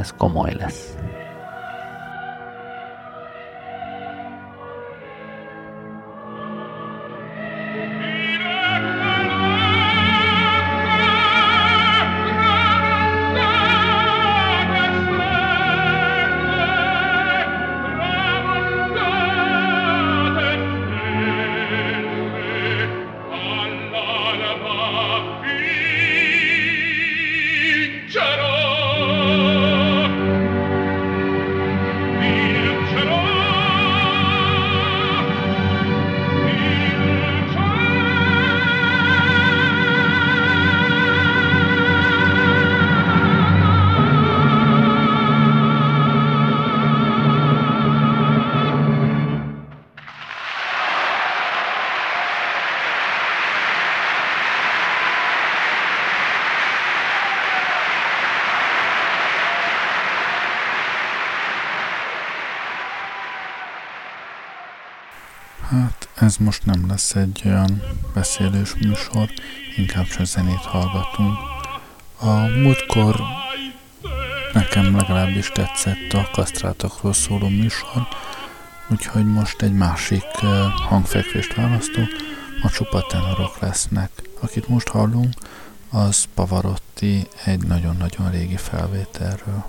ez komoly lesz. Most nem lesz egy olyan beszélős műsor, inkább csak zenét hallgatunk. A múltkor nekem legalábbis tetszett a kasztrátokról szóló műsor, úgyhogy most egy másik hangfekvést választok, a csupa tenorok lesznek. Akit most hallunk, az Pavarotti egy nagyon-nagyon régi felvételről.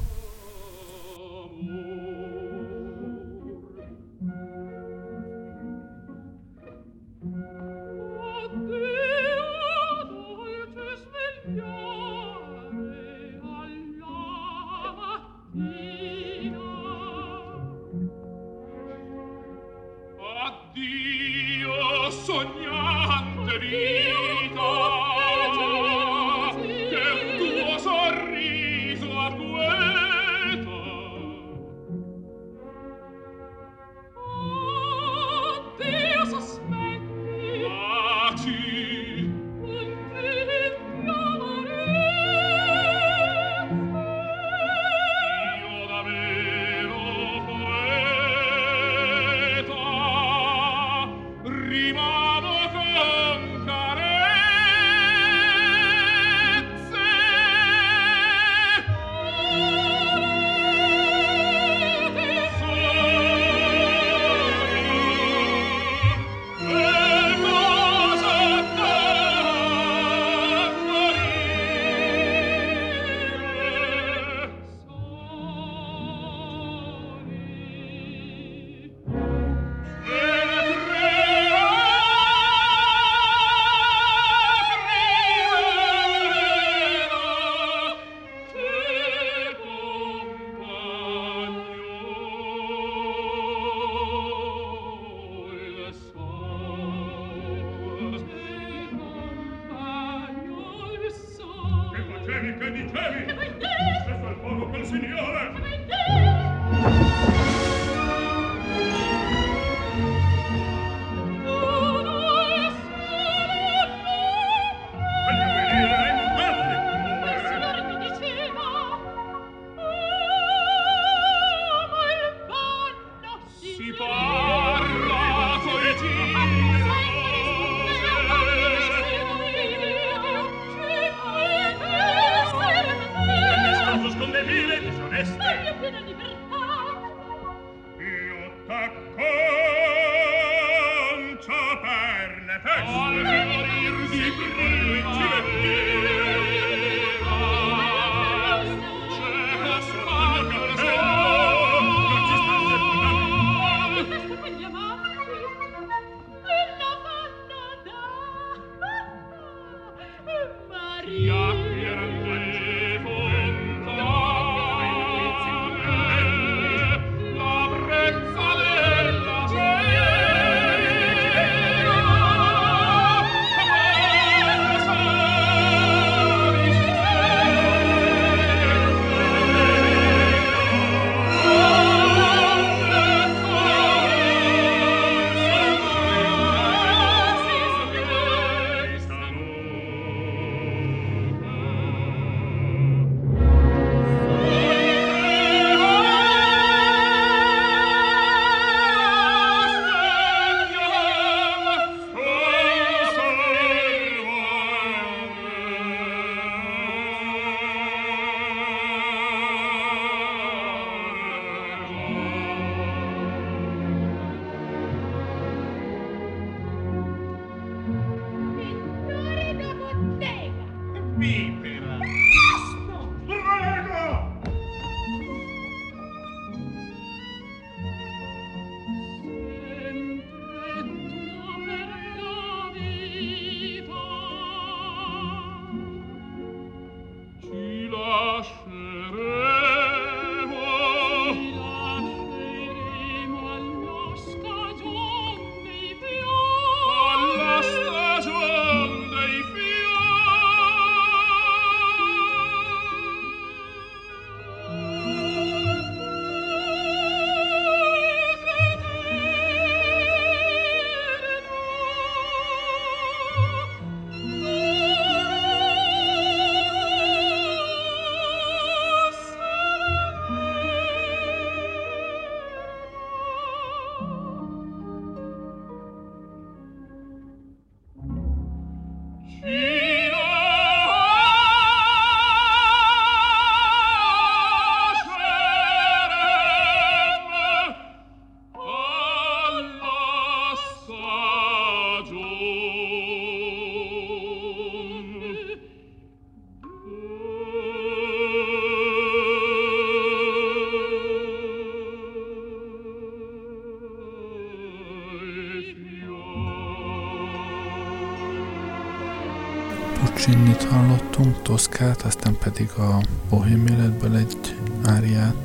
toszkát, aztán pedig a bohém életből egy áriát.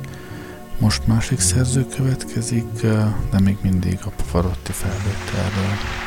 Most másik szerző következik, de még mindig a Pavarotti felvételről.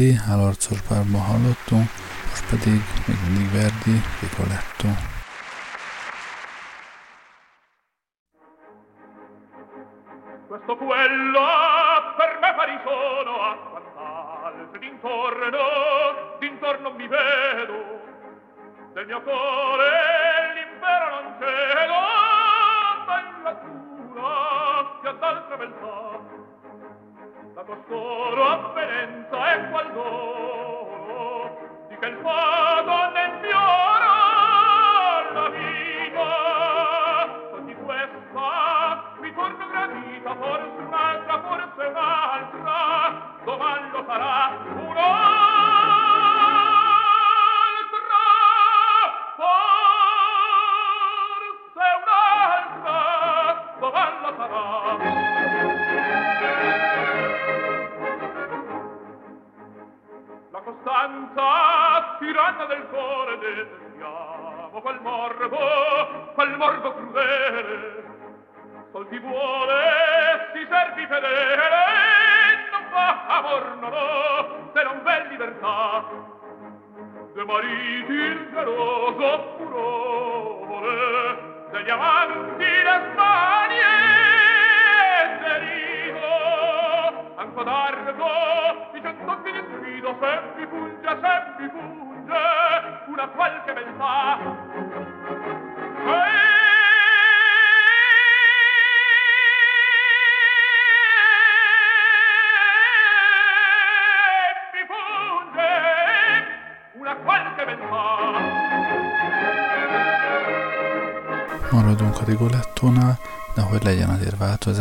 Verdi, állarcos bárban hallottunk, most pedig még mindig Verdi, Rigoletto.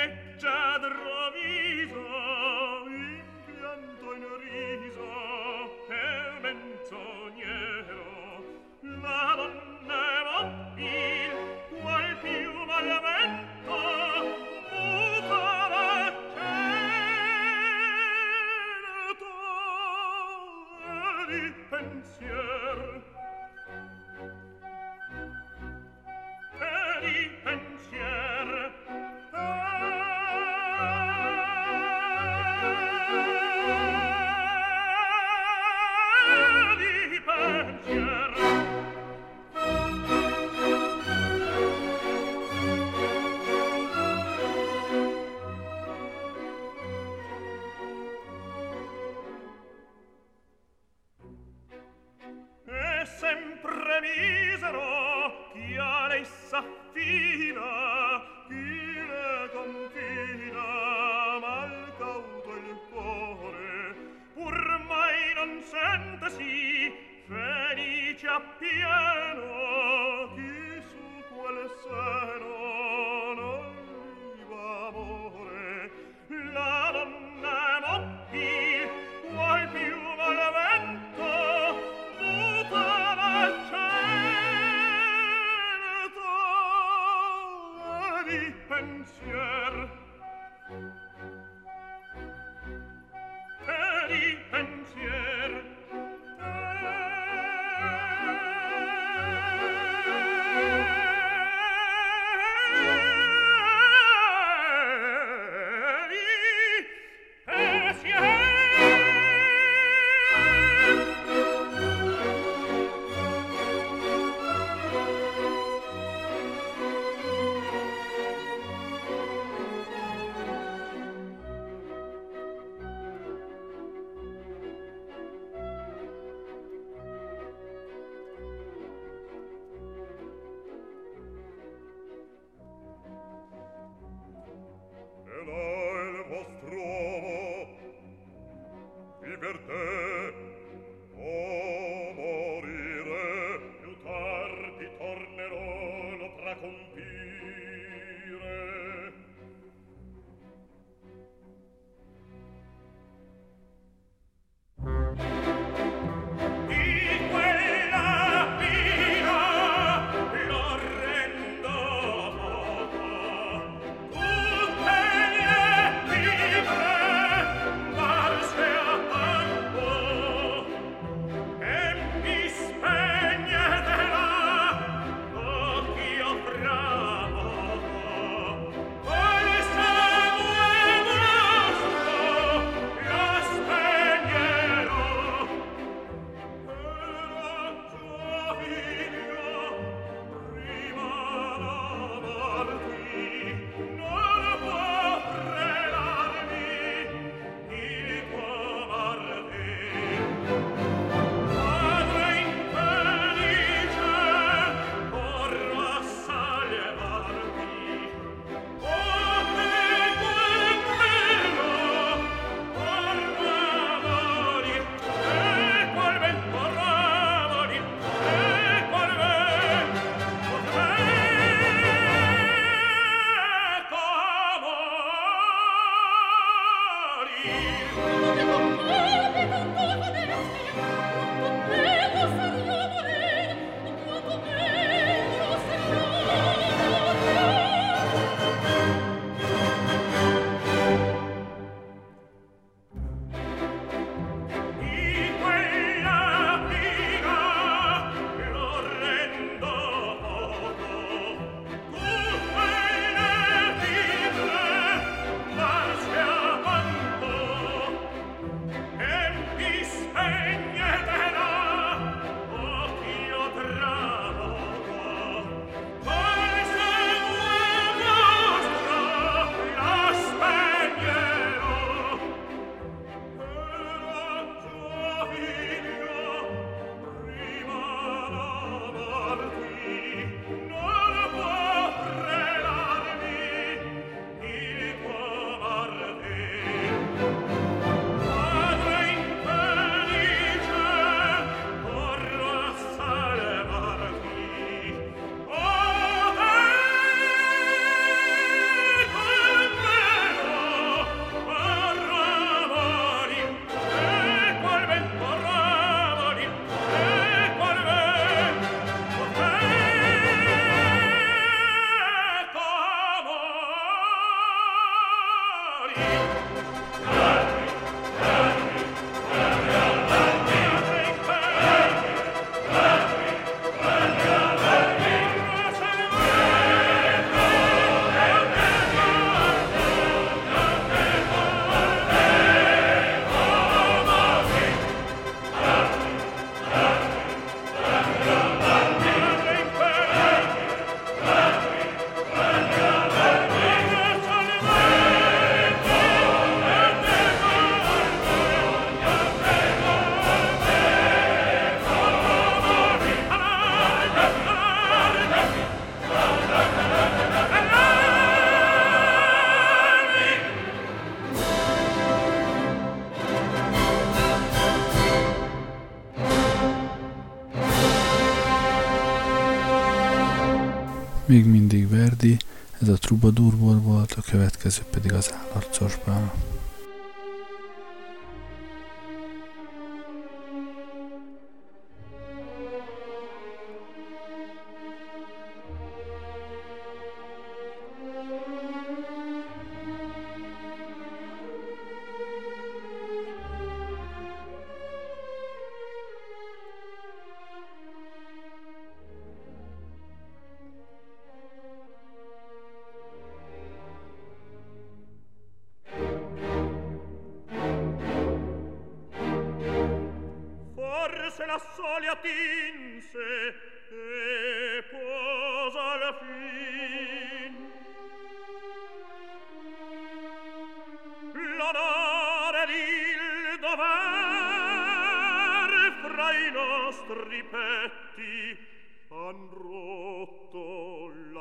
leggiadro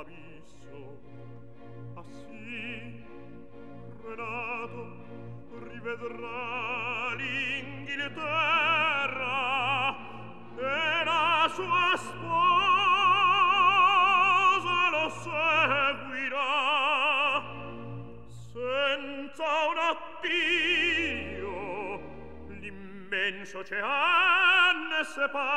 abisso ah sì Renato rivedrà l'Inghilterra e la sua sposa lo seguirà senza un addio l'immenso oceano separa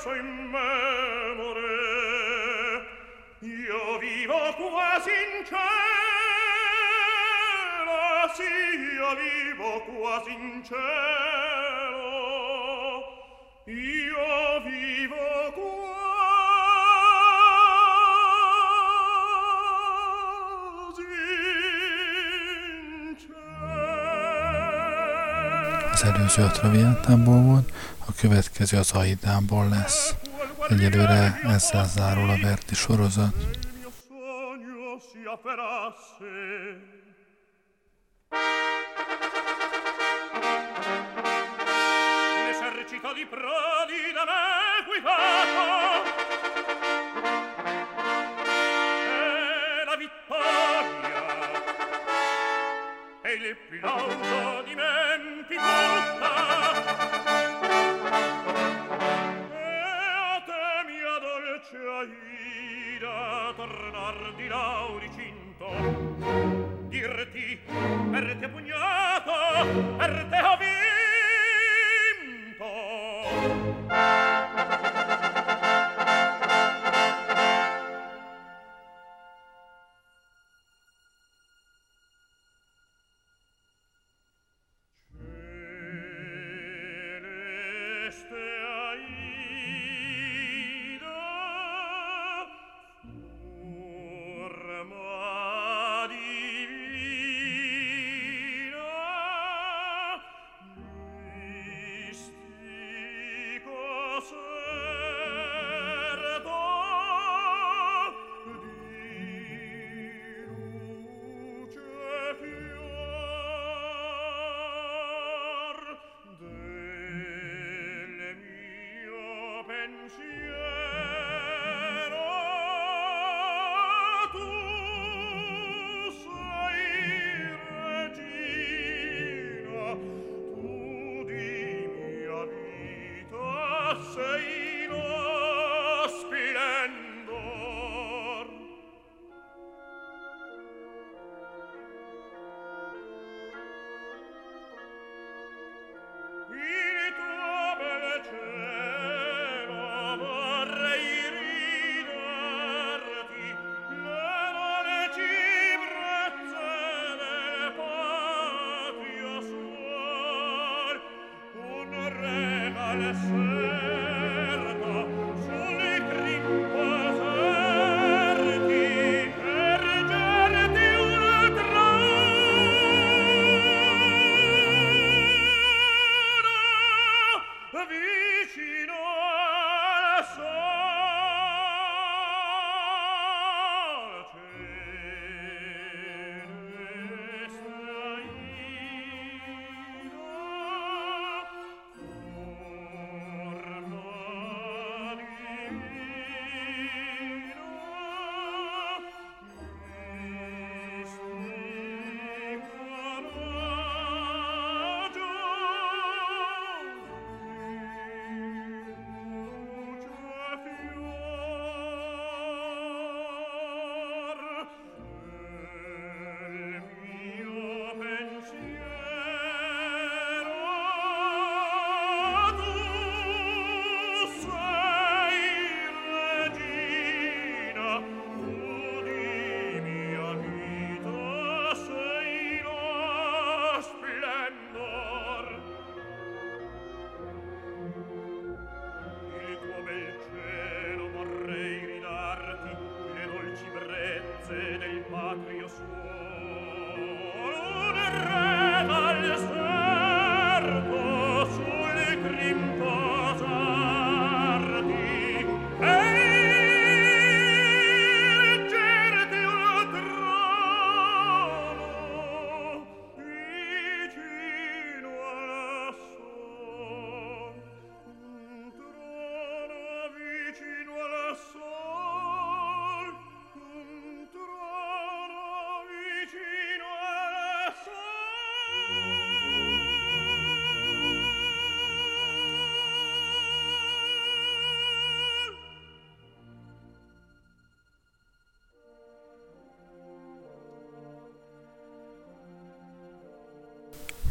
lascio in memore. Io vivo quasi in cielo sì io vivo quasi in cielo. Io Az előző a Traviátából volt, a következő az Aidából lesz. Egyelőre ezzel zárul a Verti sorozat.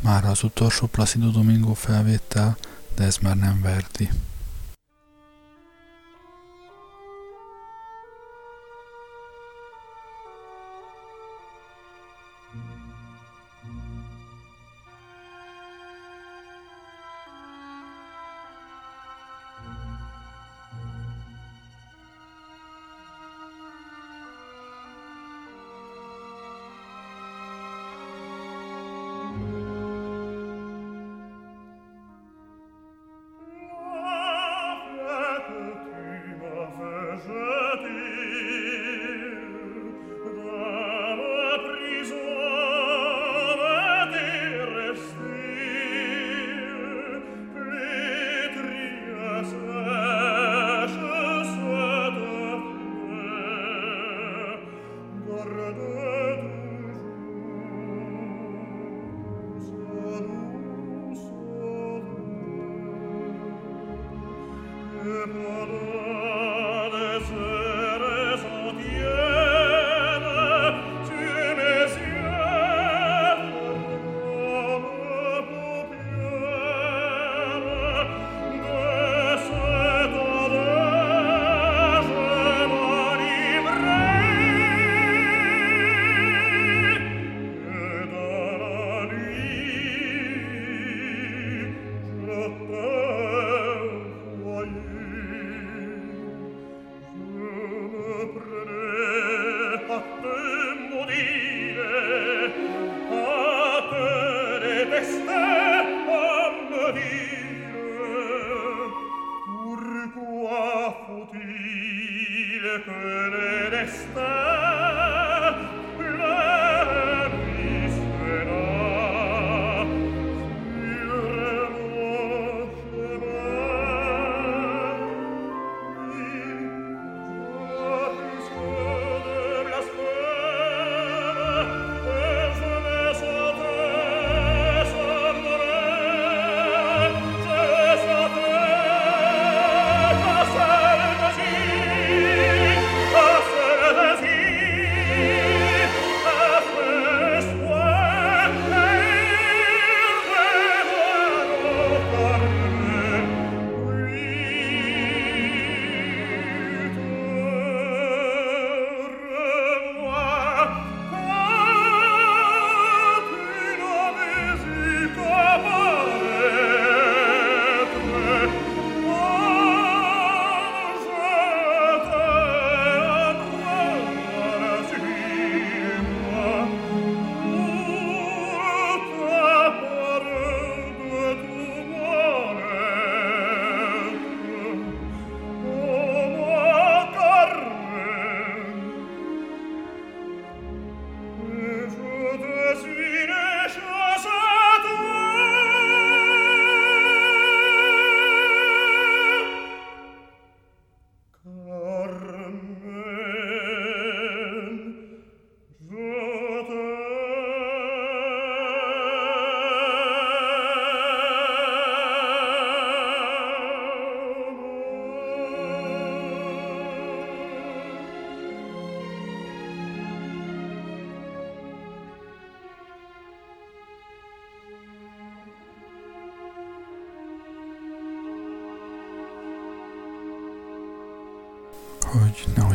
Már az utolsó Placido Domingo felvétel, de ez már nem Verdi.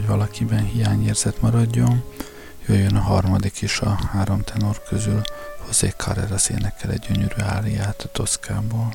Valakiben hiányérzet maradjon, jöjjön a harmadik is a három tenor közül, José Carreras énekel egy gyönyörű áriát a Toszkából.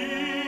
you.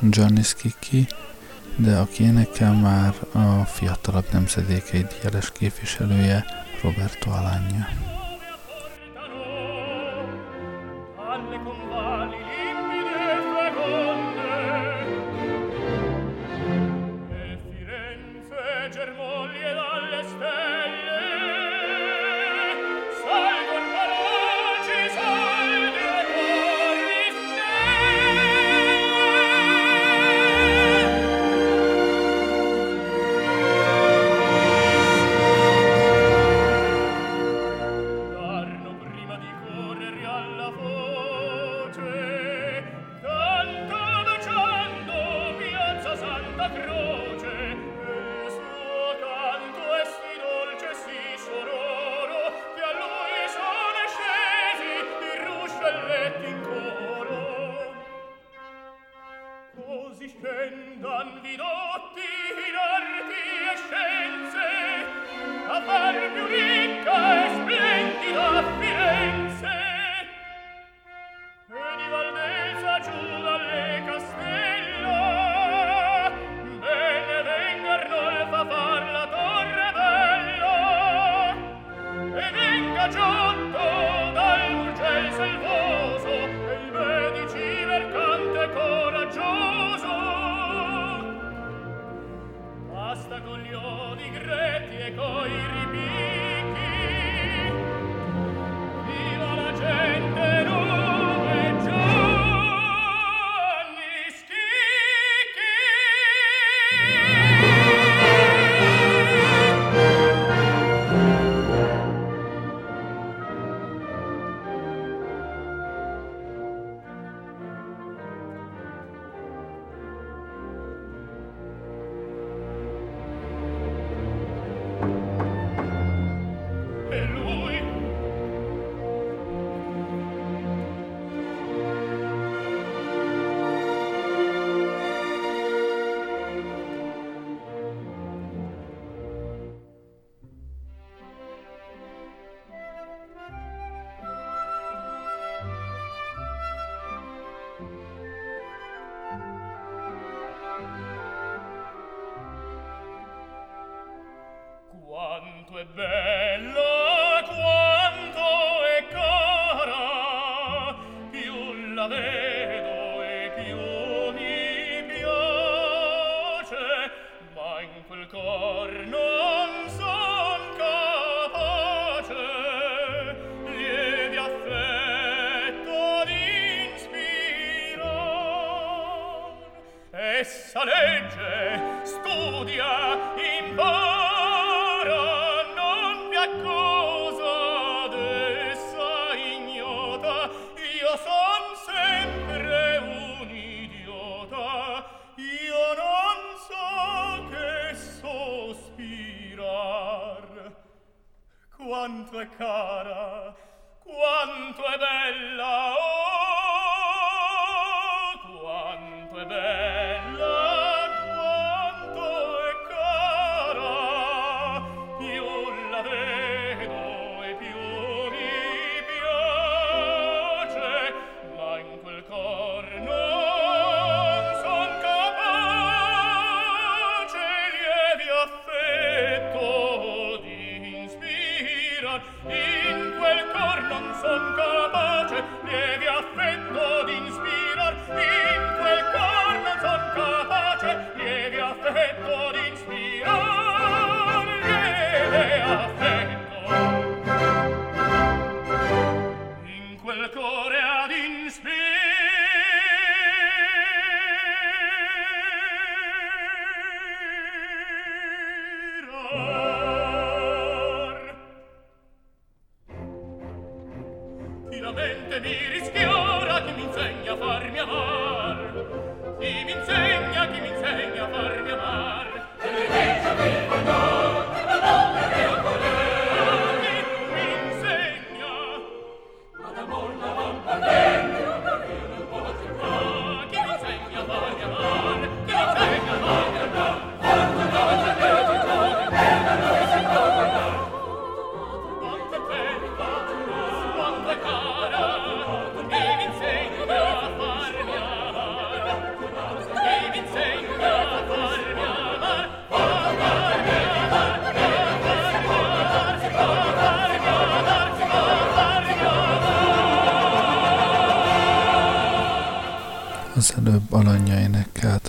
Gianni Schicchi, de aki énekel már a fiatalabb nemzedék egy jeles képviselője, Roberto Alagna.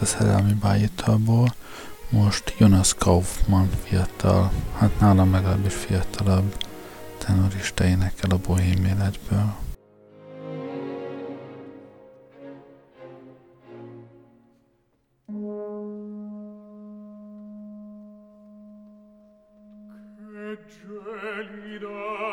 szerelmi bájítalból, most Jonas Kaufmann fiatal, hát nálam legalábbis fiatalabb tenorista énekel a bohém életből. Che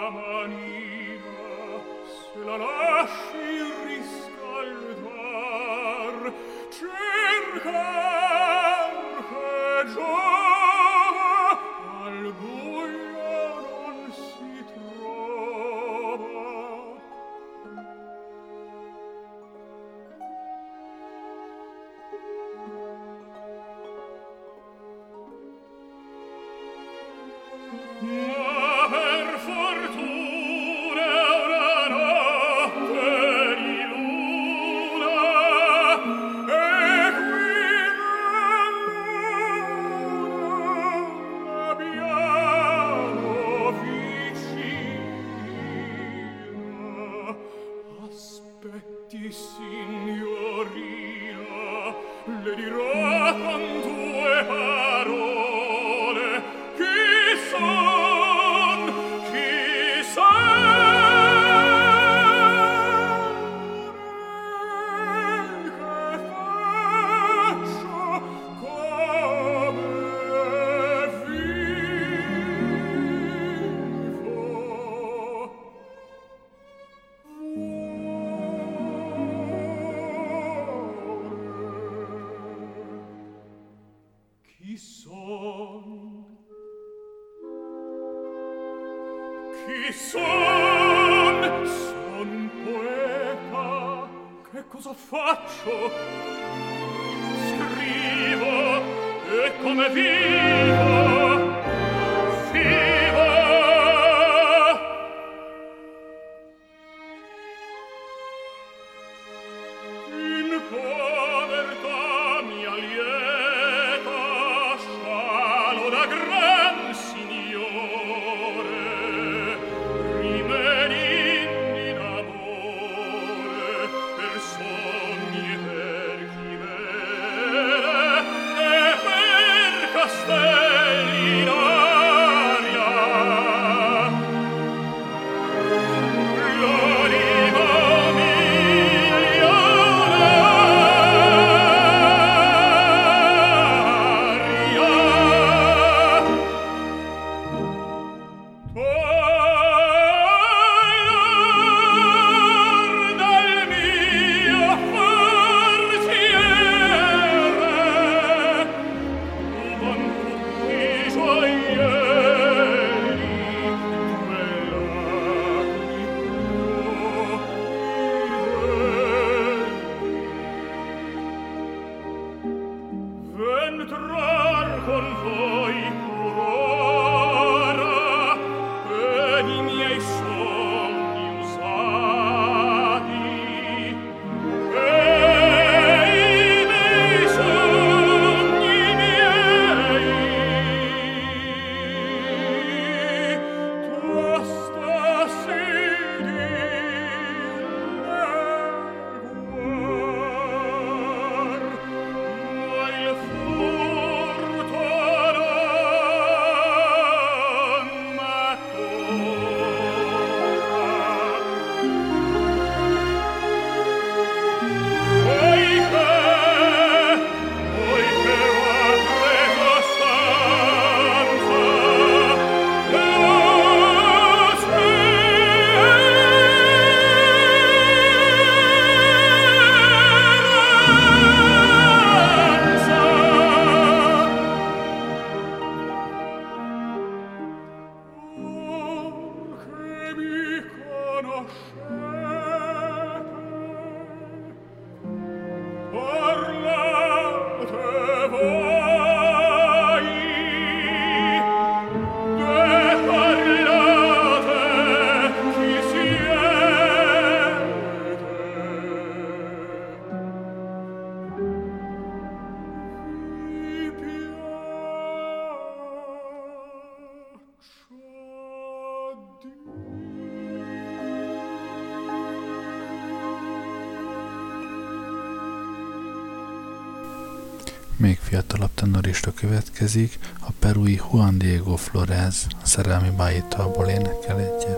következik, a perui Juan Diego Flores szerelmi bájitalból énekel egyet.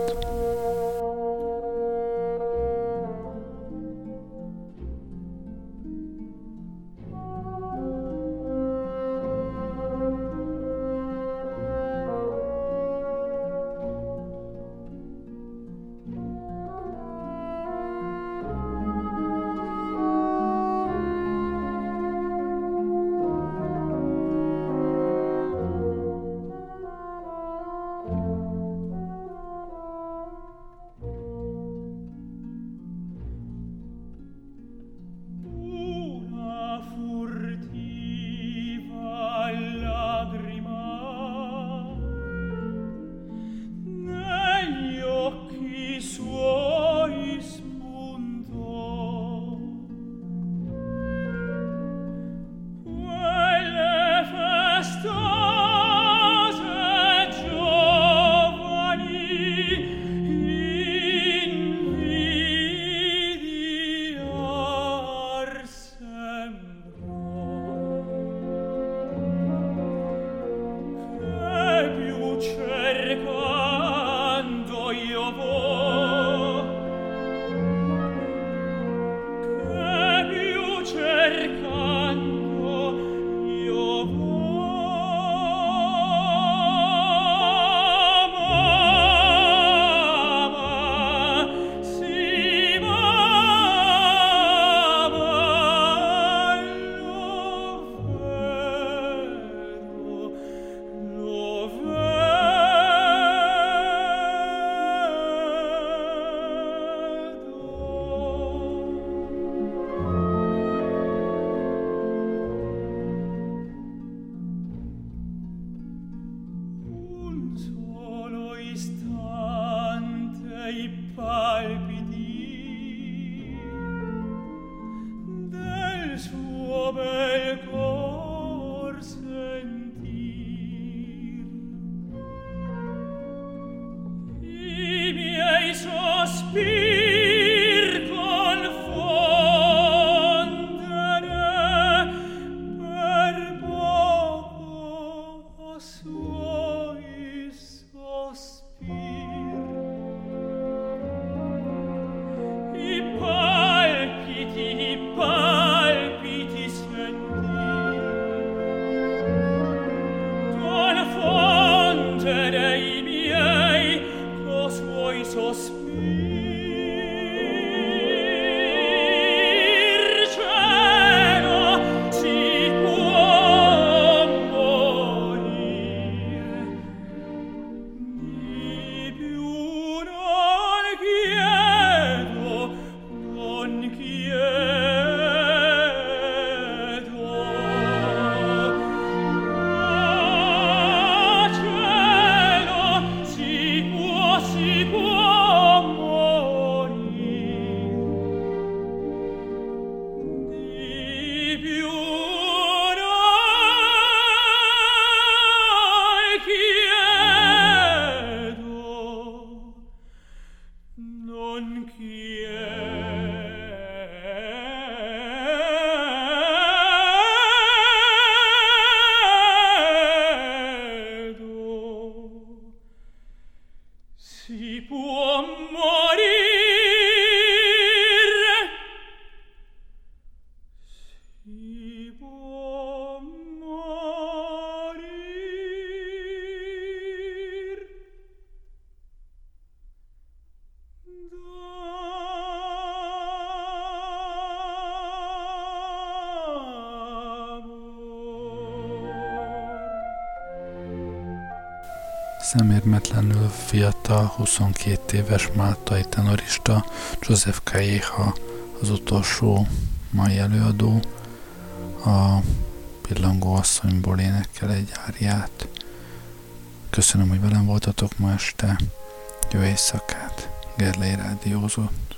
Szemérmetlenül fiatal, 22 éves máltai tenorista Joseph Calleja az utolsó mai előadó a pillangó asszonyból énekel egy áriát. Köszönöm, hogy velem voltatok ma este. Jó éjszakát. Gerlei Rádiózott.